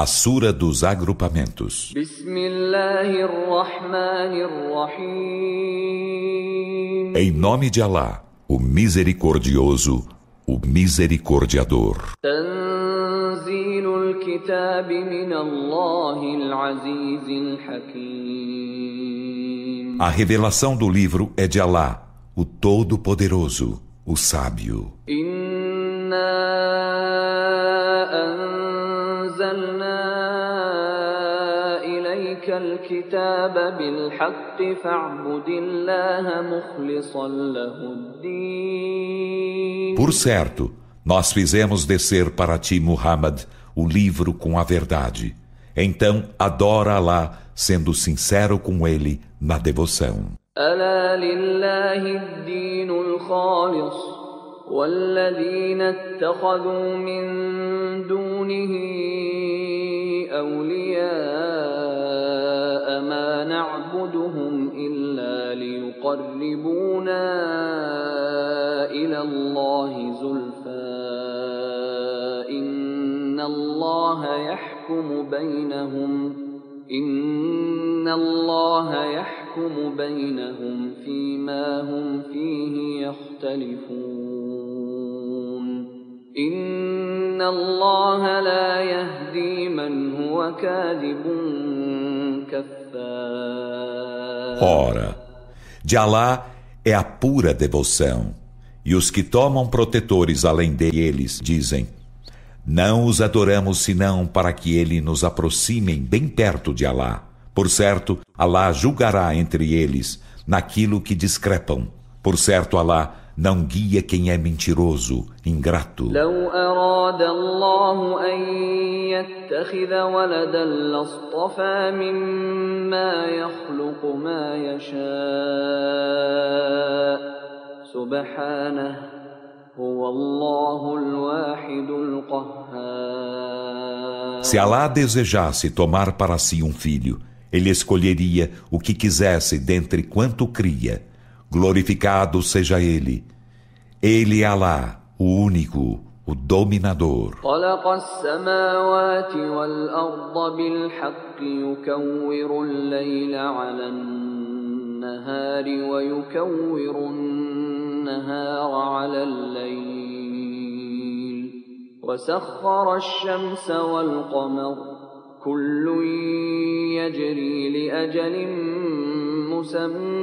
A Sura dos Agrupamentos. Em nome de Alá, o Misericordioso, o Misericordiador. A revelação do livro é de Alá, o Todo-Poderoso, o Sábio. Por certo, nós fizemos descer para ti, Muhammad, o livro com a verdade. Então, adora Allah, sendo sincero com ele na devoção. والذين اتخذوا من دونه أولياء نعبدهم إلا ليقربونا إلى الله زلفى. إن الله يحكم بينهم إن الله يحكم بينهم فيما هم فيه يختلفون. Ora, de Alá é a pura devoção, e os que tomam protetores além deles dizem: Não os adoramos senão para que ele nos aproximem bem perto de Alá. Por certo, Alá julgará entre eles naquilo que discrepam. Por certo, Alá não guia quem é mentiroso, ingrato. Se Alá desejasse tomar para si um filho, ele escolheria o que quisesse dentre quanto cria. Glorificado seja Ele. Ele é Alá, o único, o dominador. النهار ويكور النهار على الليل وسخر الشمس والقمر كل يجري لأجل مسمى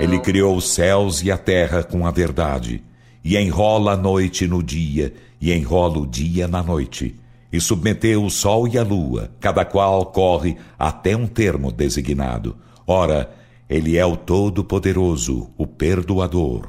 Ele criou os céus e a terra com a verdade, e enrola a noite no dia, e enrola o dia na noite, e submeteu o sol e a lua, cada qual corre até um termo designado. Ora, ele é o Todo-Poderoso, o Perdoador.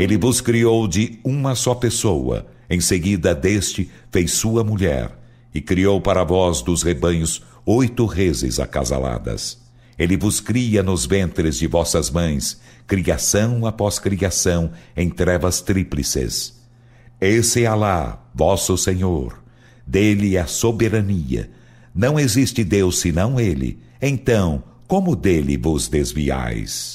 Ele vos criou de uma só pessoa, em seguida deste fez sua mulher, e criou para vós dos rebanhos oito reses acasaladas. Ele vos cria nos ventres de vossas mães, criação após criação, em trevas tríplices. Esse é Alá, vosso Senhor. Dele é a soberania. Não existe Deus senão Ele. Então, como dele vos desviais?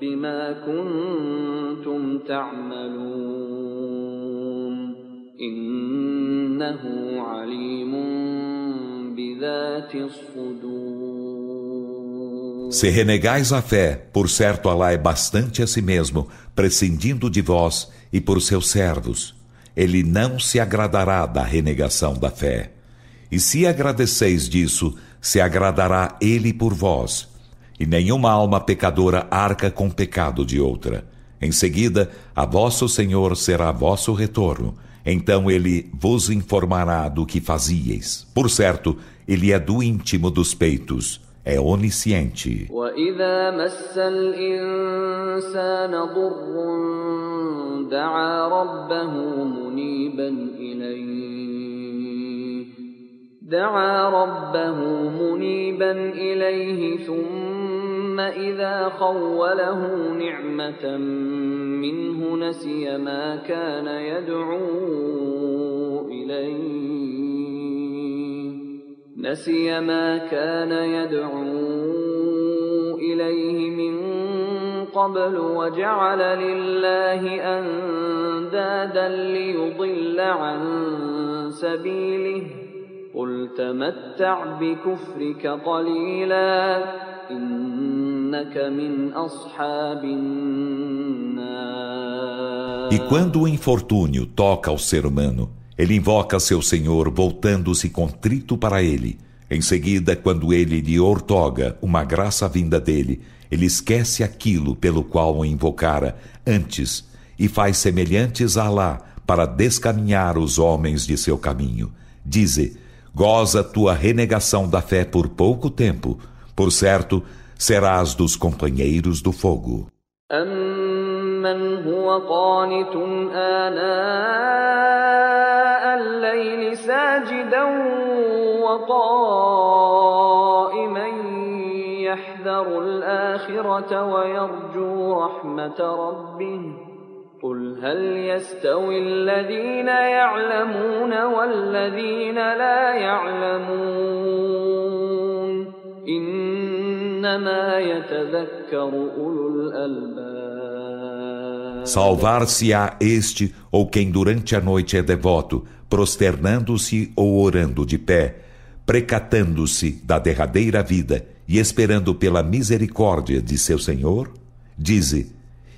بما كنتم تعملون إنه عليم بذات الصدور Se renegais a fé, por certo Allah é bastante a si mesmo, prescindindo de vós e por seus servos. Ele não se agradará da renegação da fé. E se agradeceis disso, se agradará ele por vós. E nenhuma alma pecadora arca com pecado de outra. Em seguida, a vosso Senhor será vosso retorno. Então ele vos informará do que fazieis. Por certo, ele é do íntimo dos peitos é onisciente. وإذا مس الإنسان ضر دعا ربه منيبا إليه دعا ربه منيبا إليه ثم إذا خوله نعمة منه نسي ما كان يدعو إليه. نسي ما كان يدعو إليه من قبل وجعل لله أندادا ليضل عن سبيله. قل تمتع بكفرك قليلا إنك من أصحاب النار E quando o infortúnio toca ao ser humano, Ele invoca seu Senhor voltando-se contrito para ele. Em seguida, quando ele lhe ortoga uma graça vinda dele, ele esquece aquilo pelo qual o invocara antes e faz semelhantes a Alá para descaminhar os homens de seu caminho. Dize: goza tua renegação da fé por pouco tempo, por certo, serás dos companheiros do fogo. أمن هو قانت الليل ساجدا وقائما يحذر الآخرة ويرجو رحمة ربه قل هل يستوي الذين يعلمون والذين لا يعلمون إنما يتذكر أولو الألباب Salvar-se-á este ou quem durante a noite é devoto, prosternando-se ou orando de pé, precatando-se da derradeira vida e esperando pela misericórdia de seu Senhor? Dize: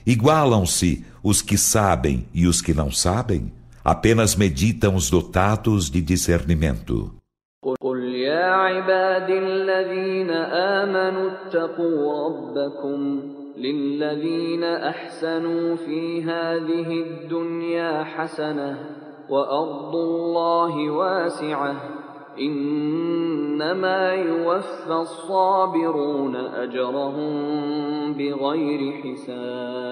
igualam-se os que sabem e os que não sabem? Apenas meditam os dotados de discernimento. قل يا عبادي الذين آمنوا اتقوا ربكم للذين أحسنوا في هذه الدنيا حسنة وأرض الله واسعة إنما يوفى الصابرون أجرهم بغير حساب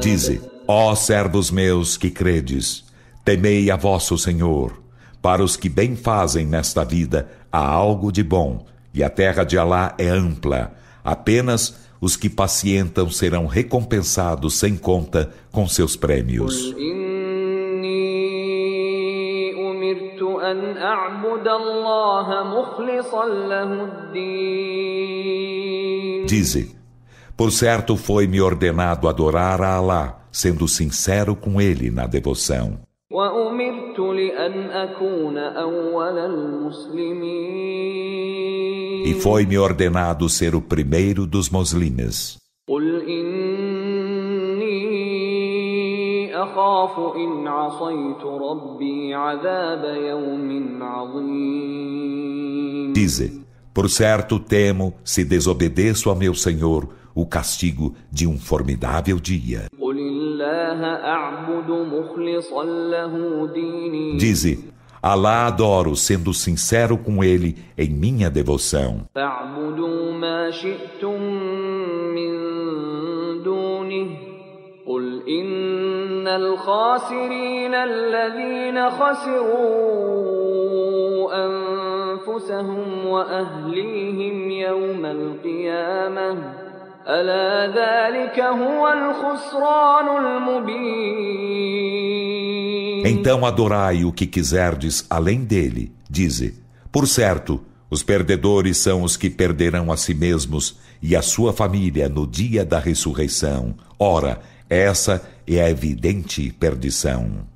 Dize, ó servos meus que credes, temei a vosso Senhor. Para os que bem fazem nesta vida, há algo de bom, e a terra de Alá é ampla. Apenas os que pacientam serão recompensados sem conta com seus prêmios. Dize, por certo foi-me ordenado adorar a Alá, sendo sincero com ele na devoção. E foi-me ordenado ser o primeiro dos muçulmanos. Dize, por certo temo, se desobedeço a meu Senhor, o castigo de um formidável dia. Dize, Alá adoro, sendo sincero com ele em minha devoção. قل إن الخاسرين الذين خسروا أنفسهم وأهليهم يوم القيامة ألا ذلك هو الخسران المبين Então adorai o que quiserdes além dele. Dize, por certo, Os perdedores são os que perderão a si mesmos e a sua família no dia da ressurreição. Ora, essa é a evidente perdição.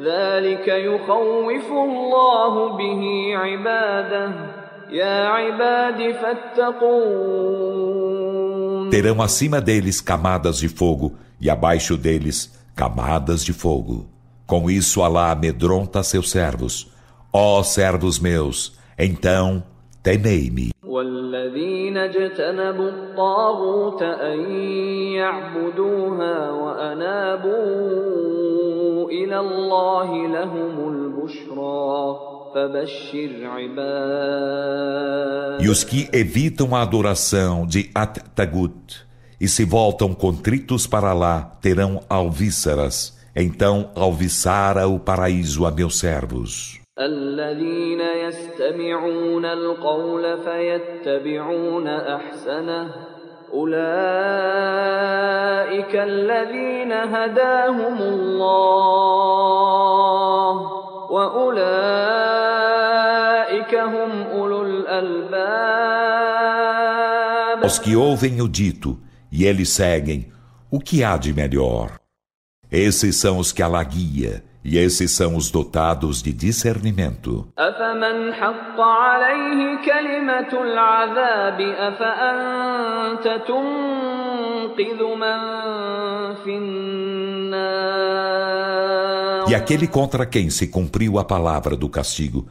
ذلك يخوف الله به عباده يا عباد فاتقون Terão acima deles camadas de fogo e abaixo deles camadas de fogo. Com isso Alá amedronta seus servos. Ó servos meus, então temei-me. والذين اجتنبوا الطاغوت أن يعبدوها وأنابوا إلى الله لهم البشرى E os que evitam a adoração de At-Tagut e se voltam contritos para lá terão alvíceras. Então alviçara o paraíso a meus servos. الذين يستمعون القول فيتبعون أحسنه أولئك الذين هداهم الله وأولئك هم أولو الألباب Os que ouvem o dito e eles seguem, o que há de melhor? Esses são os que Allah guia, e esses são os dotados de discernimento. E aquele contra quem se cumpriu a palavra do castigo,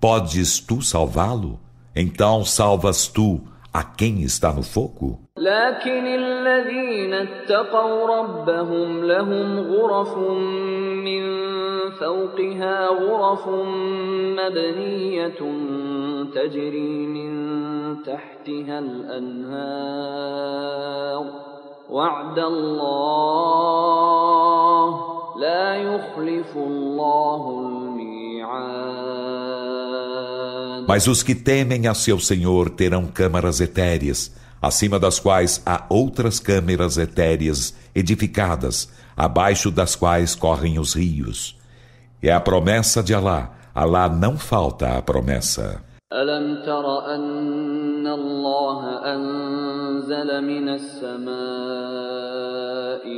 podes tu salvá-lo? Então salvas tu a quem está no fogo? لكن الذين اتقوا ربهم لهم غرف من فوقها غرف مبنية تجري من تحتها الأنهار وعد الله لا يخلف الله الميعاد Mas os que temem a seu Senhor terão câmaras etéreas, acima das quais há outras câmaras etéreas edificadas, abaixo das quais correm os rios. É a promessa de Alá. Alá não falta a promessa. ألم تر أن الله أنزل من السماء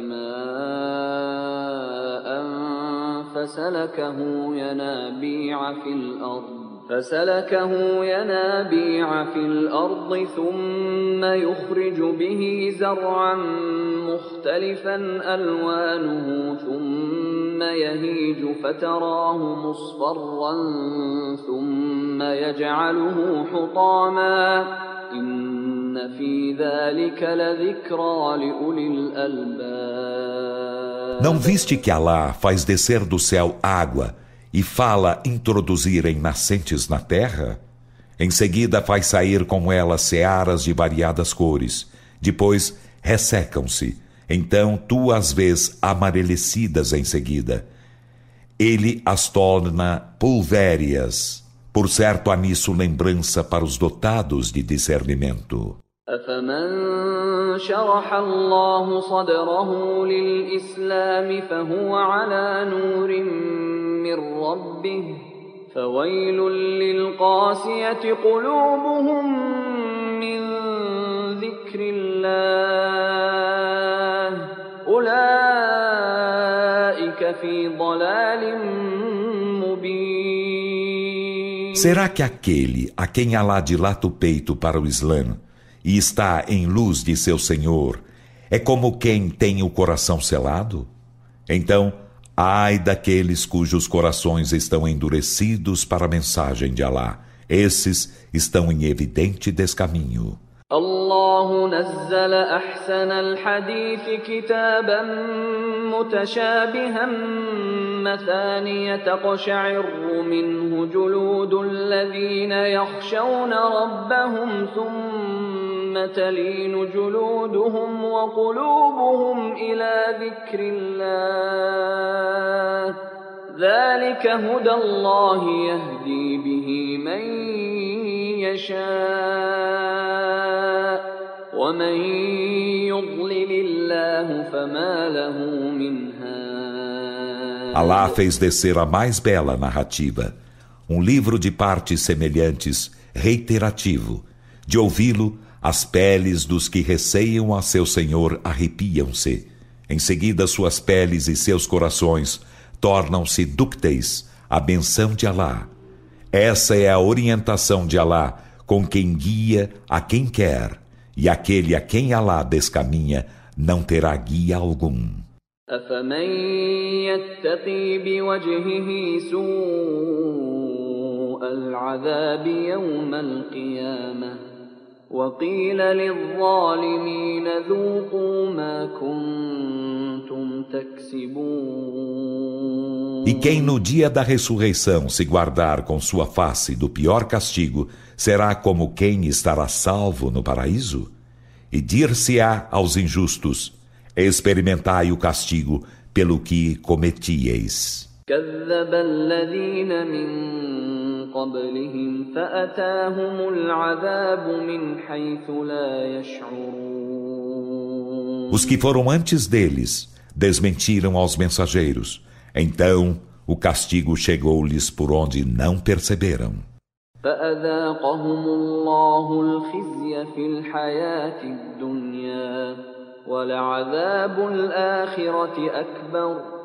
ماء فسلكه ينابيع في الأرض فسلكه ينابيع في الأرض ثم يخرج به زرعا مختلفا ألوانه ثم يهيج فتراه مصفرا ثم يجعله حطاما إن في ذلك لذكرى لأولي الألباب. Não viste que Allah faz descer do céu água e fala introduzir em nascentes na terra, em seguida faz sair com ela searas de variadas cores, depois ressecam-se, então tu as vês amarelecidas em seguida. Ele as torna pulvérias. Por certo há nisso lembrança para os dotados de discernimento. أفمن شرح الله صدره للإسلام فهو على نور من ربه فويل للقاسية قلوبهم من ذكر الله أولئك في ضلال مبين Será que aquele a quem Allah dilata o peito para o Islã e está em luz de seu Senhor é como quem tem o coração selado? Então, Ai daqueles cujos corações estão endurecidos para a mensagem de Alá. Esses estão em evidente descaminho. الله نزل أحسن الحديث كتابا متشابها مثانية تقشعر منه جلود الذين يخشون ربهم ثم تلين جلودهم وقلوبهم إلى ذكر الله ذلك هدى الله يهدي به من يشاء ومن يضلل الله فما له من Alá fez descer a mais bela narrativa, um livro de partes semelhantes, reiterativo. De ouvi-lo, as peles dos que receiam a seu Senhor arrepiam-se. Em seguida, suas peles e seus corações tornam-se dúcteis à benção de Alá. Essa é a orientação de Alá com quem guia a quem quer, e aquele a quem Alá descaminha não terá guia algum. أفمن يتقي بوجهه سوء العذاب يوم القيامة وقيل للظالمين ذوقوا ما كنتم تكسبون E quem no dia da ressurreição se guardar com sua face do pior castigo, será como quem estará salvo no paraíso? E dir-se-á aos injustos: experimentai o castigo pelo que cometieis. Os que foram antes deles desmentiram aos mensageiros. Então o castigo chegou-lhes por onde não perceberam. فأذاقهم الله الخزي في الحياة الدنيا ولعذاب الآخرة أكبر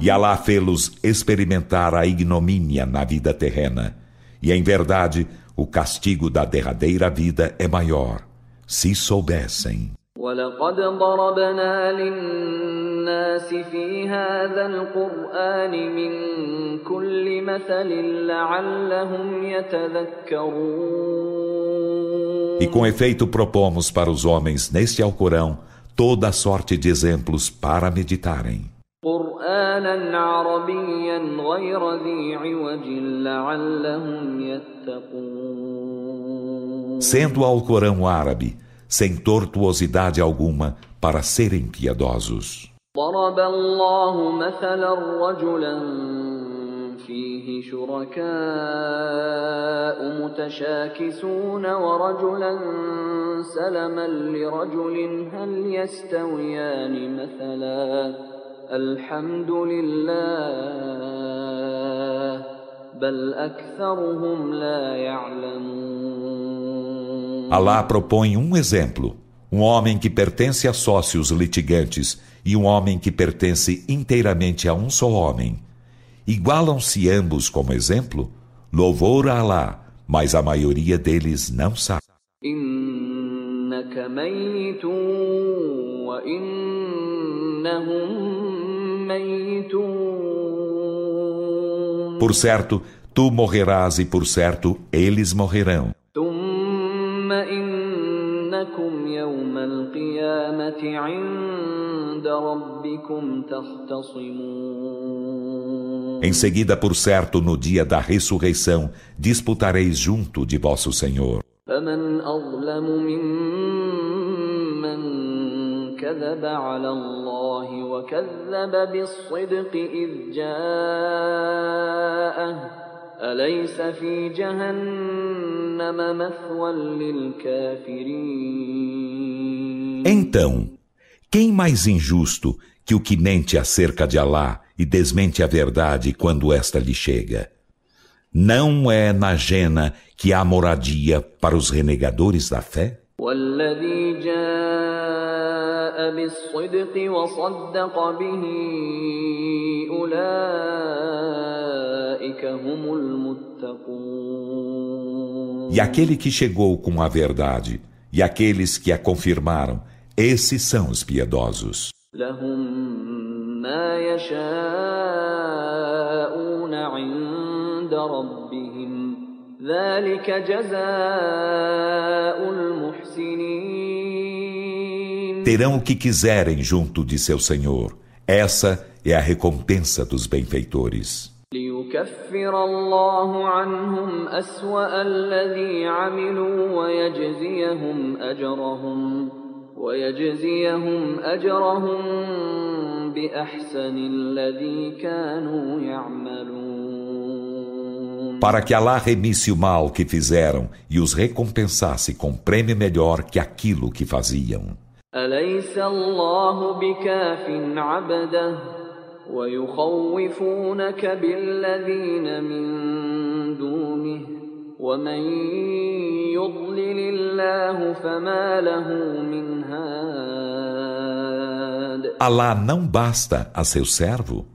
E Alá fê-los experimentar a ignomínia na vida terrena. E em verdade, o castigo da derradeira vida é maior, se soubessem. ولقد ضربنا للناس في هذا القرآن من كل مثل لعلهم يتذكرون E com efeito propomos para os homens neste Alcorão toda sorte de exemplos para meditarem. قرآنا عربيا غير ذي عوج لعلهم يتقون Sendo o Alcorão árabe, sem tortuosidade alguma, para serem piedosos. ضرب الله مثلا رجلا فيه شركاء متشاكسون ورجلا سلما لرجل هل يستويان مثلا الحمد لله بل أكثرهم لا يعلمون Alá propõe um exemplo: um homem que pertence a sócios litigantes e um homem que pertence inteiramente a um só homem. Igualam-se ambos como exemplo? Louvor a Alá, mas a maioria deles não sabe. Por certo, tu morrerás e por certo eles morrerão. Em seguida, por certo, no dia da ressurreição, disputareis junto de vosso Senhor. فمن أظلم ممن كذب على الله وكذب بالصدق إذ جاءه أليس في جهنم مثوى للكافرين Então, quem mais injusto que o que mente acerca de Alá e desmente a verdade quando esta lhe chega? Não é na Jena que há moradia para os renegadores da fé? والذي جاء بالصدق وصدق به أولئك هم المتقون E aquele que chegou com a verdade e aqueles que a confirmaram, esses são os piedosos. لهم ما يشاءون عند ربهم ذلك جزاء المحسنين Terão o que quiserem junto de seu Senhor. Essa é a recompensa dos benfeitores. ليكفر الله عنهم أسوأ الذي عملوا ويجزيهم أجرهم ويجزيهم أجرهم بأحسن الذي كانوا يعملون para que Alá remisse o mal que fizeram e os recompensasse com prêmio melhor que aquilo que faziam. أليس الله بكاف عبده ويخوفونك بالذين من دونه ومن يضلل الله فما له من هاد Alá não basta a seu servo?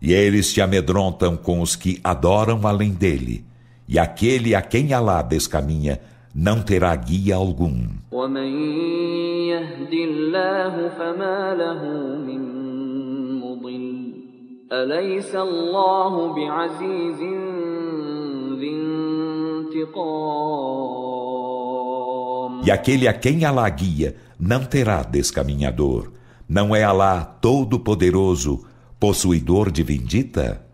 E eles te amedrontam com os que adoram além dele. E aquele a quem Alá descaminha não terá guia algum. E aquele a quem Alá guia não terá descaminhador. Não é Alá todo-poderoso, possuidor de vindita?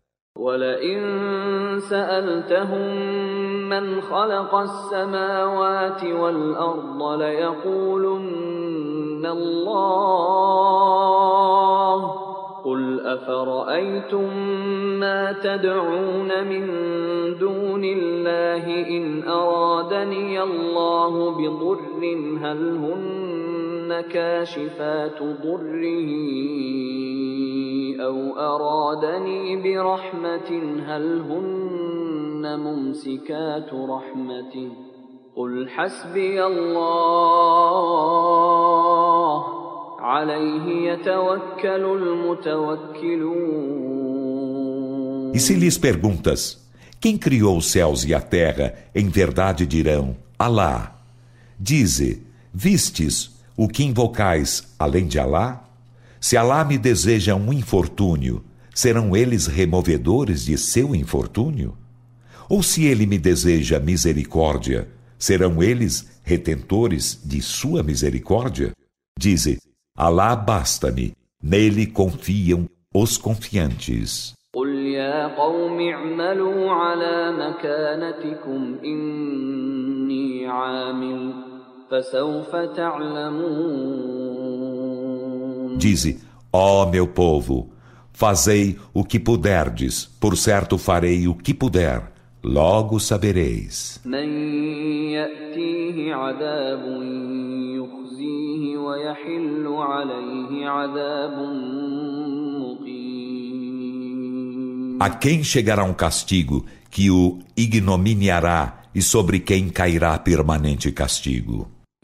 من خلق السماوات والأرض ليقولن الله قل أفرأيتم ما تدعون من دون الله إن أرادني الله بضر هل هن كاشفات ضره أو أرادني برحمة هل هن ممسكات رحمته قل حسبي الله عليه يتوكل المتوكلون E se lhes perguntas, quem criou os céus e a terra, em verdade dirão, Alá. Dize, vistes o que invocais além de Alá? Se Alá me deseja um infortúnio, serão eles removedores de seu infortúnio? Ou se ele me deseja misericórdia, serão eles retentores de sua misericórdia? Dize, Alá basta-me, nele confiam os confiantes. قل يا قوم اعملوا على مكانتكم إني عامل فسوف تعلمون Dize, ó oh, meu povo, fazei o que puderdes, por certo farei o que puder, logo sabereis. A quem chegará um castigo que o ignominiará e sobre quem cairá permanente castigo?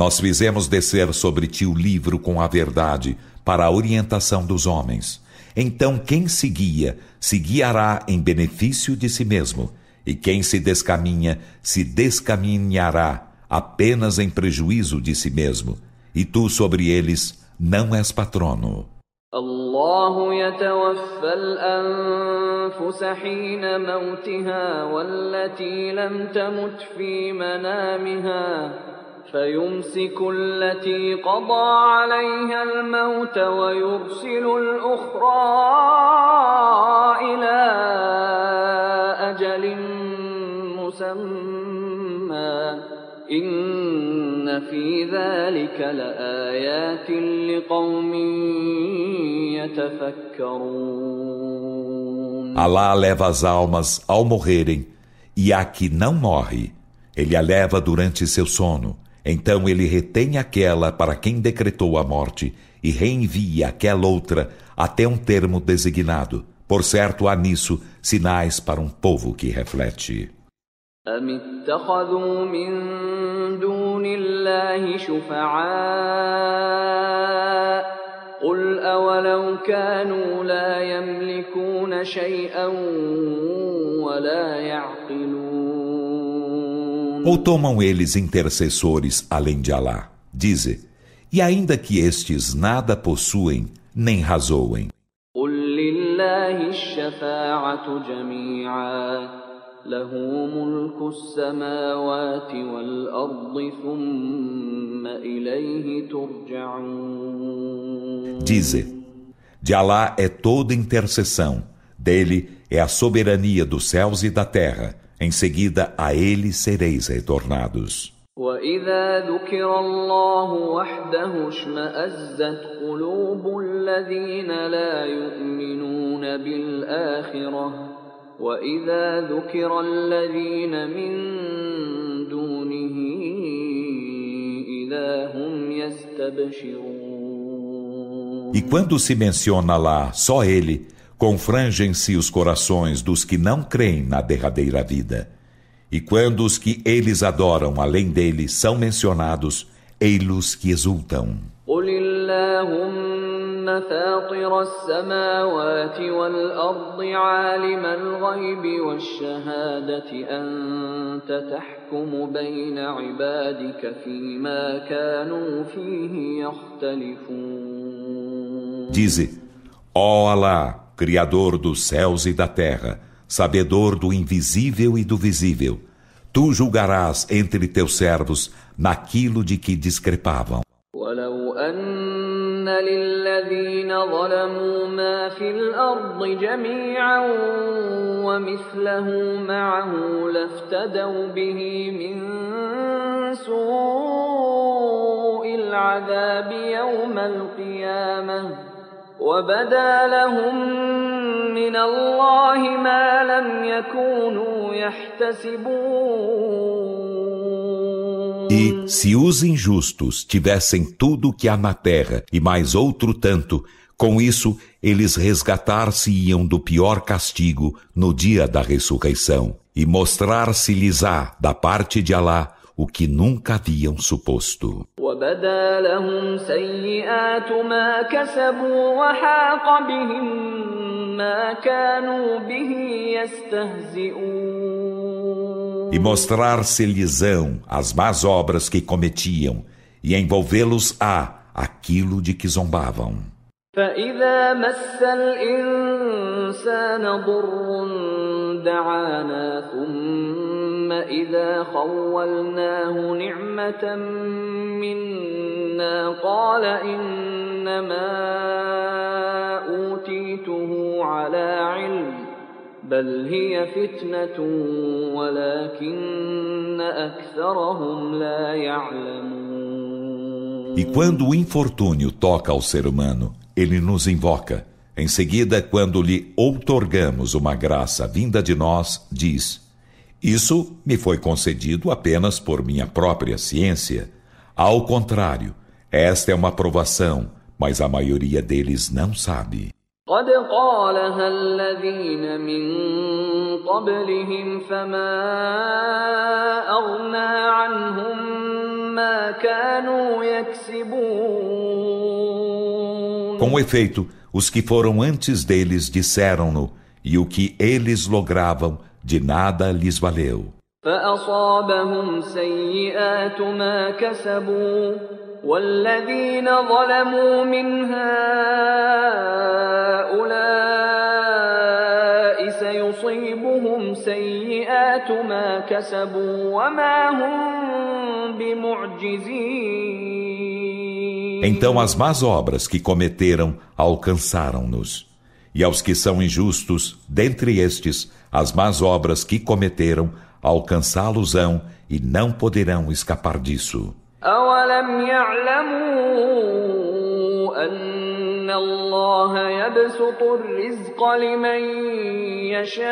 nós fizemos descer sobre ti o livro com a verdade para a orientação dos homens. Então quem se guia, se guiará em benefício de si mesmo, e quem se descaminha, se descaminhará apenas em prejuízo de si mesmo, e tu sobre eles não és patrono. الله يتوفى الأنفس حين موتها والتي لم تمت في منامها فيمسك التي قضى عليها الموت ويرسل الأخرى إلى أجل مسمى. إن في ذلك لآيات لقوم يتفكرون. Allah leva as almas ao morrerem e a que não morre, ele a leva durante seu sono Então ele retém aquela para quem decretou a morte e reenvia aquela outra até um termo designado. Por certo, há nisso sinais para um povo que reflete. قل أولو كانوا لا يملكون شيئا ولا يعقلون ou tomam eles intercessores além de Alá? Dize, e ainda que estes nada possuem, nem razoem. له ملك السماوات والأرض ثم إليه ترجعون Dize, de Alá é toda intercessão, dele é a soberania dos céus e da terra, em seguida a ele sereis retornados. وإذا ذكر الله وحده اشمأزت قلوب الذين لا يؤمنون بالآخرة وإذا ذكر الذين من دونه إذا هم يستبشرون E quando se menciona lá só ele, confrangem-se os corações dos que não creem na derradeira vida. E quando os que eles adoram além dele são mencionados, ei-los que exultam. قل اللهم فاطر السماوات والأرض عالم الغيب والشهادة أنت تحكم بين عبادك فيما كانوا فيه يختلفون Dize: Ó Alá, Criador dos céus e da terra, sabedor do invisível e do visível, tu julgarás entre teus servos naquilo de que discrepavam. ولو أن للذين ظلموا ما في الأرض جميعا ومثله معه لافتدوا به من سوء العذاب يوم القيامة وبدا لهم من الله ما لم يكونوا يحتسبون E, se os injustos tivessem tudo o que há na terra e mais outro tanto, com isso eles resgatar-se-iam do pior castigo no dia da ressurreição e mostrar-se-lhes-á da parte de Alá o que nunca haviam suposto. وبدا لهم سيئات ما كسبوا وحاق بهم ما كانوا به يستهزئون E mostrar-se-lhes-ão as más obras que cometiam e envolvê-los-á aquilo de que zombavam. فإذا مس الإنسان ضر دعانا ثم إذا خولناه نعمة منا قال إنما أوتيته على علم بل هي فتنة ولكن أكثرهم لا يعلمون E quando o infortúnio toca ao ser humano, ele nos invoca. Em seguida, quando lhe outorgamos uma graça vinda de nós, diz: Isso me foi concedido apenas por minha própria ciência. Ao contrário, esta é uma provação, mas a maioria deles não sabe. قد قالها الذين من قبلهم فما أغنى عنهم ما كانوا يكسبون Com efeito, os que foram antes deles disseram-no, e o que eles logravam de nada lhes valeu. فأصابهم سيئات ما كسبوا والذين ظلموا من هؤلاء سيصيبهم سيئات ما كسبوا وما هم بمعجزين Então as más obras que cometeram alcançaram-nos. E aos que são injustos, dentre estes, as más obras que cometeram alcançá-los-ão e não poderão escapar disso. أولم يعلموا أن الله يبسط الرزق لمن يشاء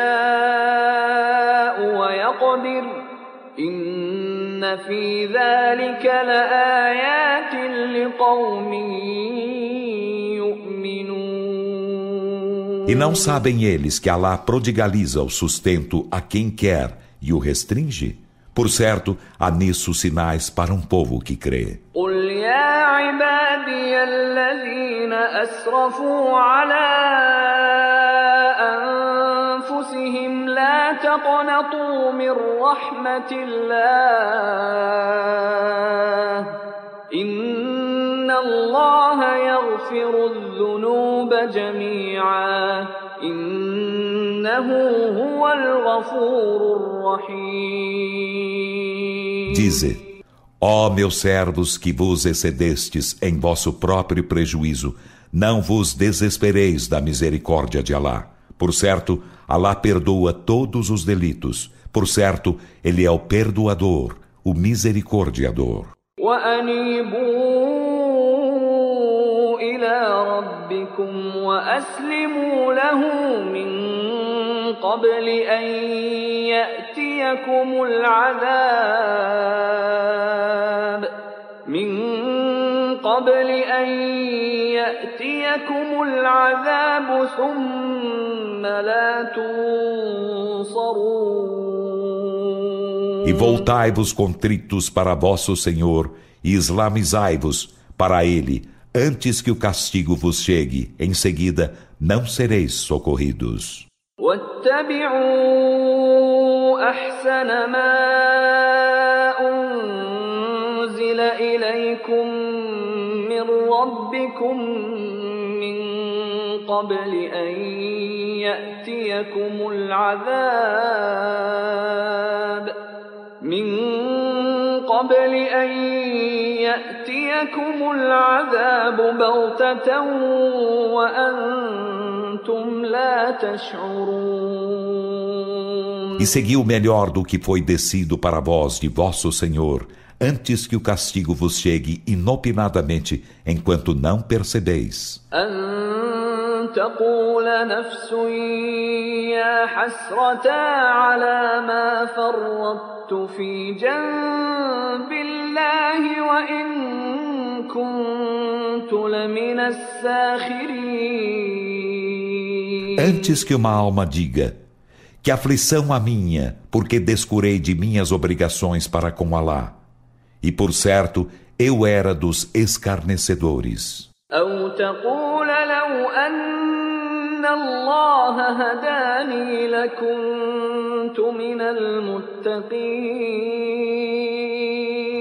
ويقدر إن في ذلك لآيات لقوم E não sabem eles que Alá prodigaliza o sustento a quem quer e o restringe? Por certo, há nisso sinais para um povo que crê. قل يا عبادي الذين أسرفوا على أنفسهم لا تقنطوا من رحمة الله إن الله يغفر الذنوب جميعا إنه Dize, ó meus servos que vos excedestes em vosso próprio prejuízo, não vos desespereis da misericórdia de Alá. Por certo, Alá perdoa todos os delitos. Por certo, Ele é o perdoador, o misericordiador. ربكم وأسلموا له من قبل أن يأتيكم العذاب من قبل أن يأتيكم العذاب ثم لا تنصرون E voltai-vos contritos para vosso Senhor e islamizai-vos para Ele Antes que o castigo vos chegue, em seguida não sereis socorridos. قبل أن يأتيكم العذاب قبل أن يأتيكم العذاب بغتة وأنتم لا تشعرون E seguiu melhor do que foi descido para vós de vosso Senhor, antes que o castigo vos chegue inopinadamente, enquanto não percebeis. تقول نفس يا حسرة على ما فرطت في جنب الله وإن كنت لمن الساخرين Antes que uma alma diga que aflição a minha, porque descurei de minhas obrigações para com Alá. E por certo, eu era dos escarnecedores. أو تقول لو أن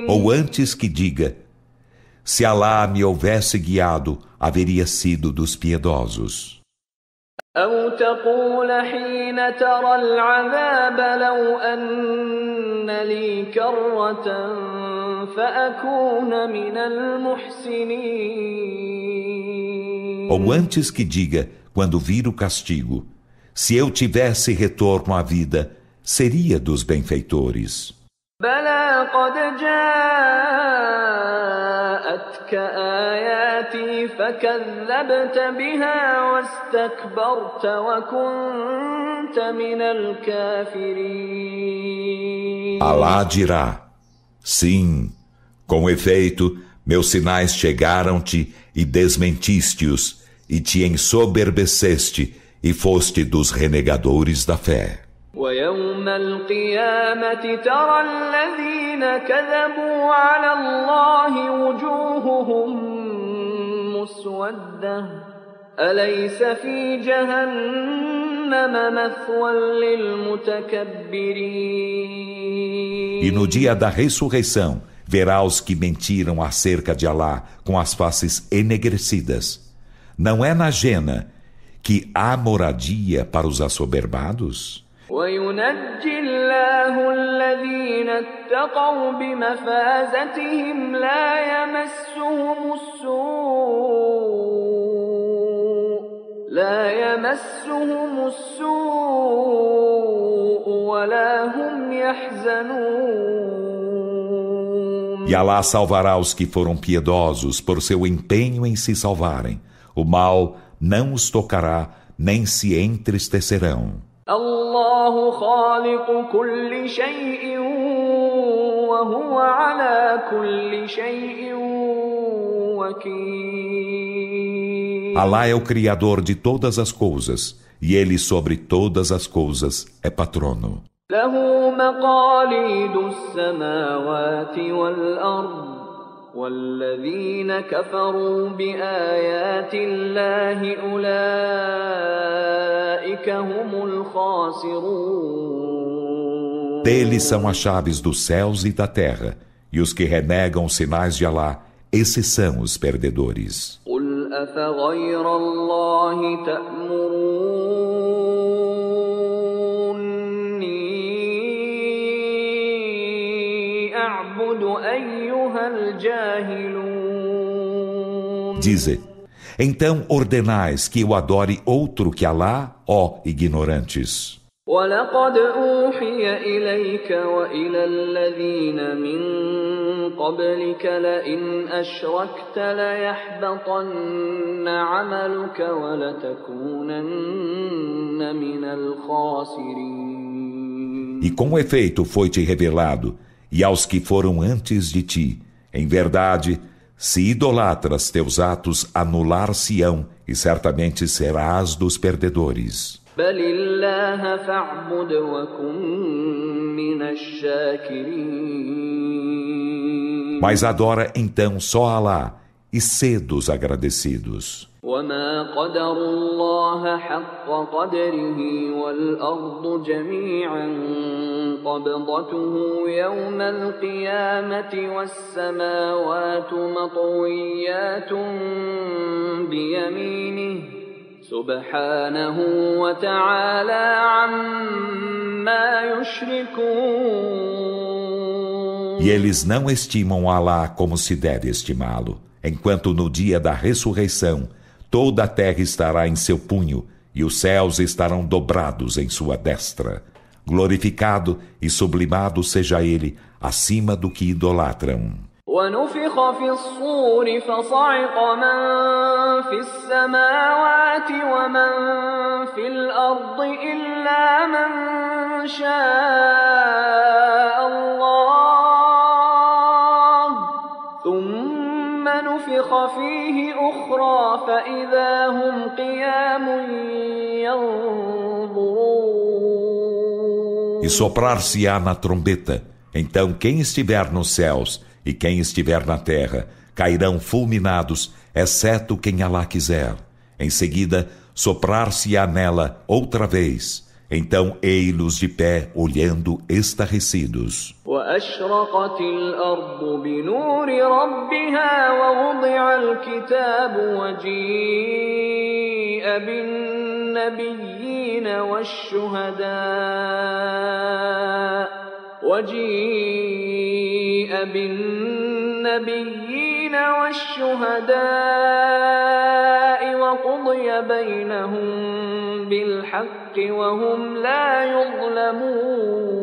Ou antes que diga, se Alá me houvesse guiado, haveria sido dos piedosos. أو تقول حين ترى العذاب لو أن لي كرة فأكون من المحسنين Ou antes que diga, quando vir o castigo, se eu tivesse retorno à vida, seria dos benfeitores. بلى قد جاءتك آياتي فكذبت بها واستكبرت وكنت من الكافرين Alá dirá, sim, com efeito, meus sinais chegaram-te e desmentiste-os, e te ensoberbeceste, e foste dos renegadores da fé. ويوم القيامة ترى الذين كذبوا على الله وجوههم مسودة أليس في جهنم مثوى للمتكبرين E no dia da ressurreição, verá os que mentiram acerca de Alá com as faces enegrecidas. Não é na Jena que há moradia para os assoberbados? وينجي الله الذين اتقوا بمفازتهم لا يمسهم السوء لا يمسهم السوء ولا هم يحزنون E Alá salvará os que foram piedosos por seu empenho em se salvarem. O mal não os tocará, nem se entristecerão. الله خالق كل شيء وهو على كل شيء وكيل Alá é o Criador de todas as coisas, e Ele sobre todas as coisas é patrono. له مقاليد السماوات والأرض والذين كفروا بآيات الله أولئك هم الخاسرون Deles são as chaves dos céus e da terra, e os que renegam os sinais de Alá, esses são os perdedores. قل أفغير الله تأمرون Dize: Então ordenais que eu adore outro que Alá, ó ignorantes. ولقد أوحي إليك وإلى الذين من قبلك لئن أشركت ليحبطن عملك ولتكونن من الخاسرين E com efeito foi-te revelado, e aos que foram antes de ti. Em verdade, se idolatras teus atos, anular-se-ão, e certamente serás dos perdedores. Mas adora então só Alá e sê dos agradecidos. وما قدر الله حق قدره والأرض جميعا قبضته يوم القيامة والسماوات مطويات بيمينه سبحانه وتعالى عما يشركون E eles não estimam Alá como se deve estimá-lo, enquanto no dia da ressurreição toda a terra estará em seu punho e os céus estarão dobrados em sua destra. Glorificado e sublimado seja ele acima do que idolatram. ونفخ في الصور فصعق من في السماوات ومن في الأرض إلا من شاء E soprar-se-á na trombeta. Então quem estiver nos céus e quem estiver na terra cairão fulminados, exceto quem Alá quiser. Em seguida, soprar-se-á nela outra vez. Então ei-los de pé, olhando estarrecidos. وأشرقت الأرض بنور ربها ووضع الكتاب وجيء بالنبيين والشهداء وجيء بالنبيين والشهداء وقضي بينهم بالحق وهم لا يظلمون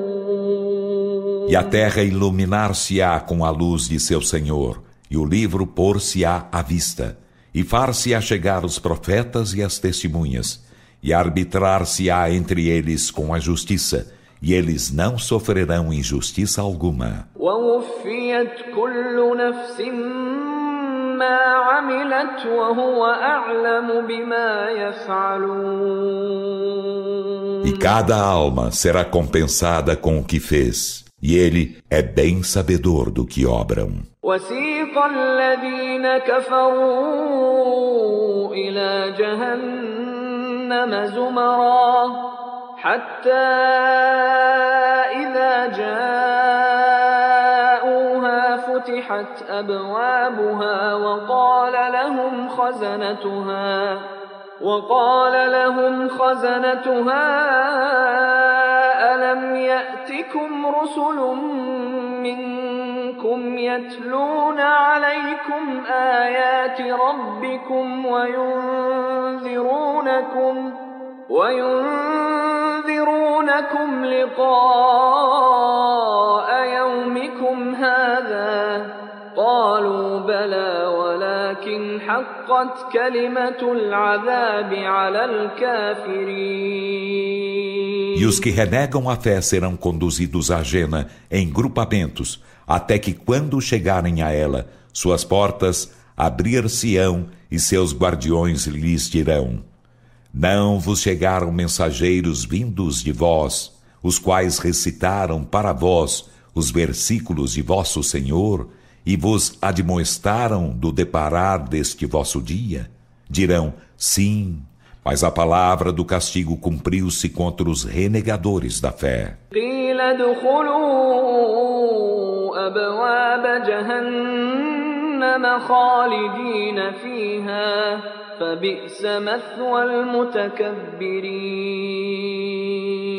E a terra iluminar-se-á com a luz de seu Senhor, e o livro pôr-se-á à vista, e far-se-á chegar os profetas e as testemunhas, e arbitrar-se-á entre eles com a justiça, e eles não sofrerão injustiça alguma. ووفيت كل نفس ما عملت وهو أعلم بما يفعلون E cada alma será compensada com o que fez, e ele é bem sabedor do que obram. وسيق الذين كفروا إلى جهنم زمرا حتى إذا جاءوها فتحت أبوابها وقال لهم خزنتها وقال لهم خزنتها ألم يأتكم رسل منكم يتلون عليكم آيات ربكم وينذرونكم وينذرونكم لقاء يومكم هذا قالوا بلى ولكن حقت كلمة العذاب على الكافرين E os que renegam a fé serão conduzidos à Jena em grupamentos, até que quando chegarem a ela, suas portas abrir-se-ão e seus guardiões lhes dirão: Não vos chegaram mensageiros vindos de vós, os quais recitaram para vós os versículos de vosso Senhor e vos admoestaram do deparar deste vosso dia? Dirão: Sim, mas a palavra do castigo cumpriu-se contra os renegadores da fé. قيل ادخلوا أبواب جهنم خالدين فيها فبئس مثوى المتكبرين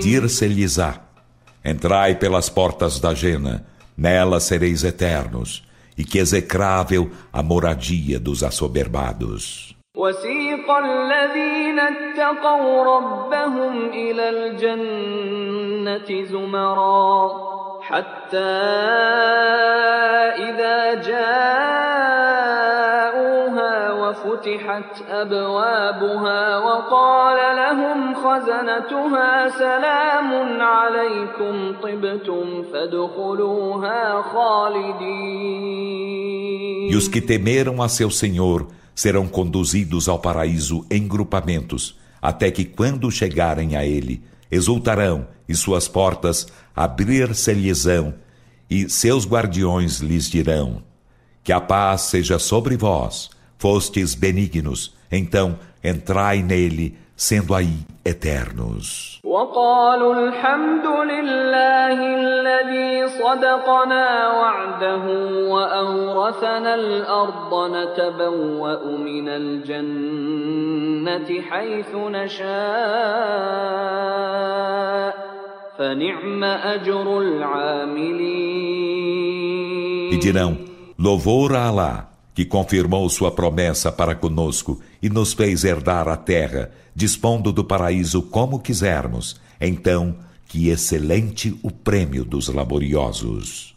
Dir-se-lhes-á: Entrai pelas portas da Jena, Nela sereis eternos, e que execrável a moradia dos assoberbados. وسيق الذين اتقوا ربهم إلى الجنة زمرا حتى إذا جاءوها وفتحت أبوابها وقال لهم خزنتها سلام عليكم طبتم فادخلوها خالدين E os que temeram a seu Senhor serão conduzidos ao paraíso em grupamentos, até que quando chegarem a ele, exultarão e suas portas abrir-se-lhesão, e seus guardiões lhes dirão: Que a paz seja sobre vós, fostes benignos, então entrai nele, sendo aí eternos. E dirão, louvor a Alá, que confirmou sua promessa para conosco e nos fez herdar a terra, dispondo do paraíso como quisermos. Então, que excelente o prêmio dos laboriosos.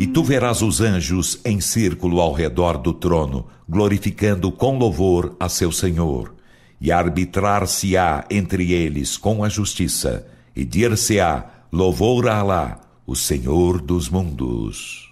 E tu verás os anjos em círculo ao redor do trono, glorificando com louvor a seu Senhor. E arbitrar-se-á entre eles com a justiça, e dir-se-á louvor a Alá, o Senhor dos mundos.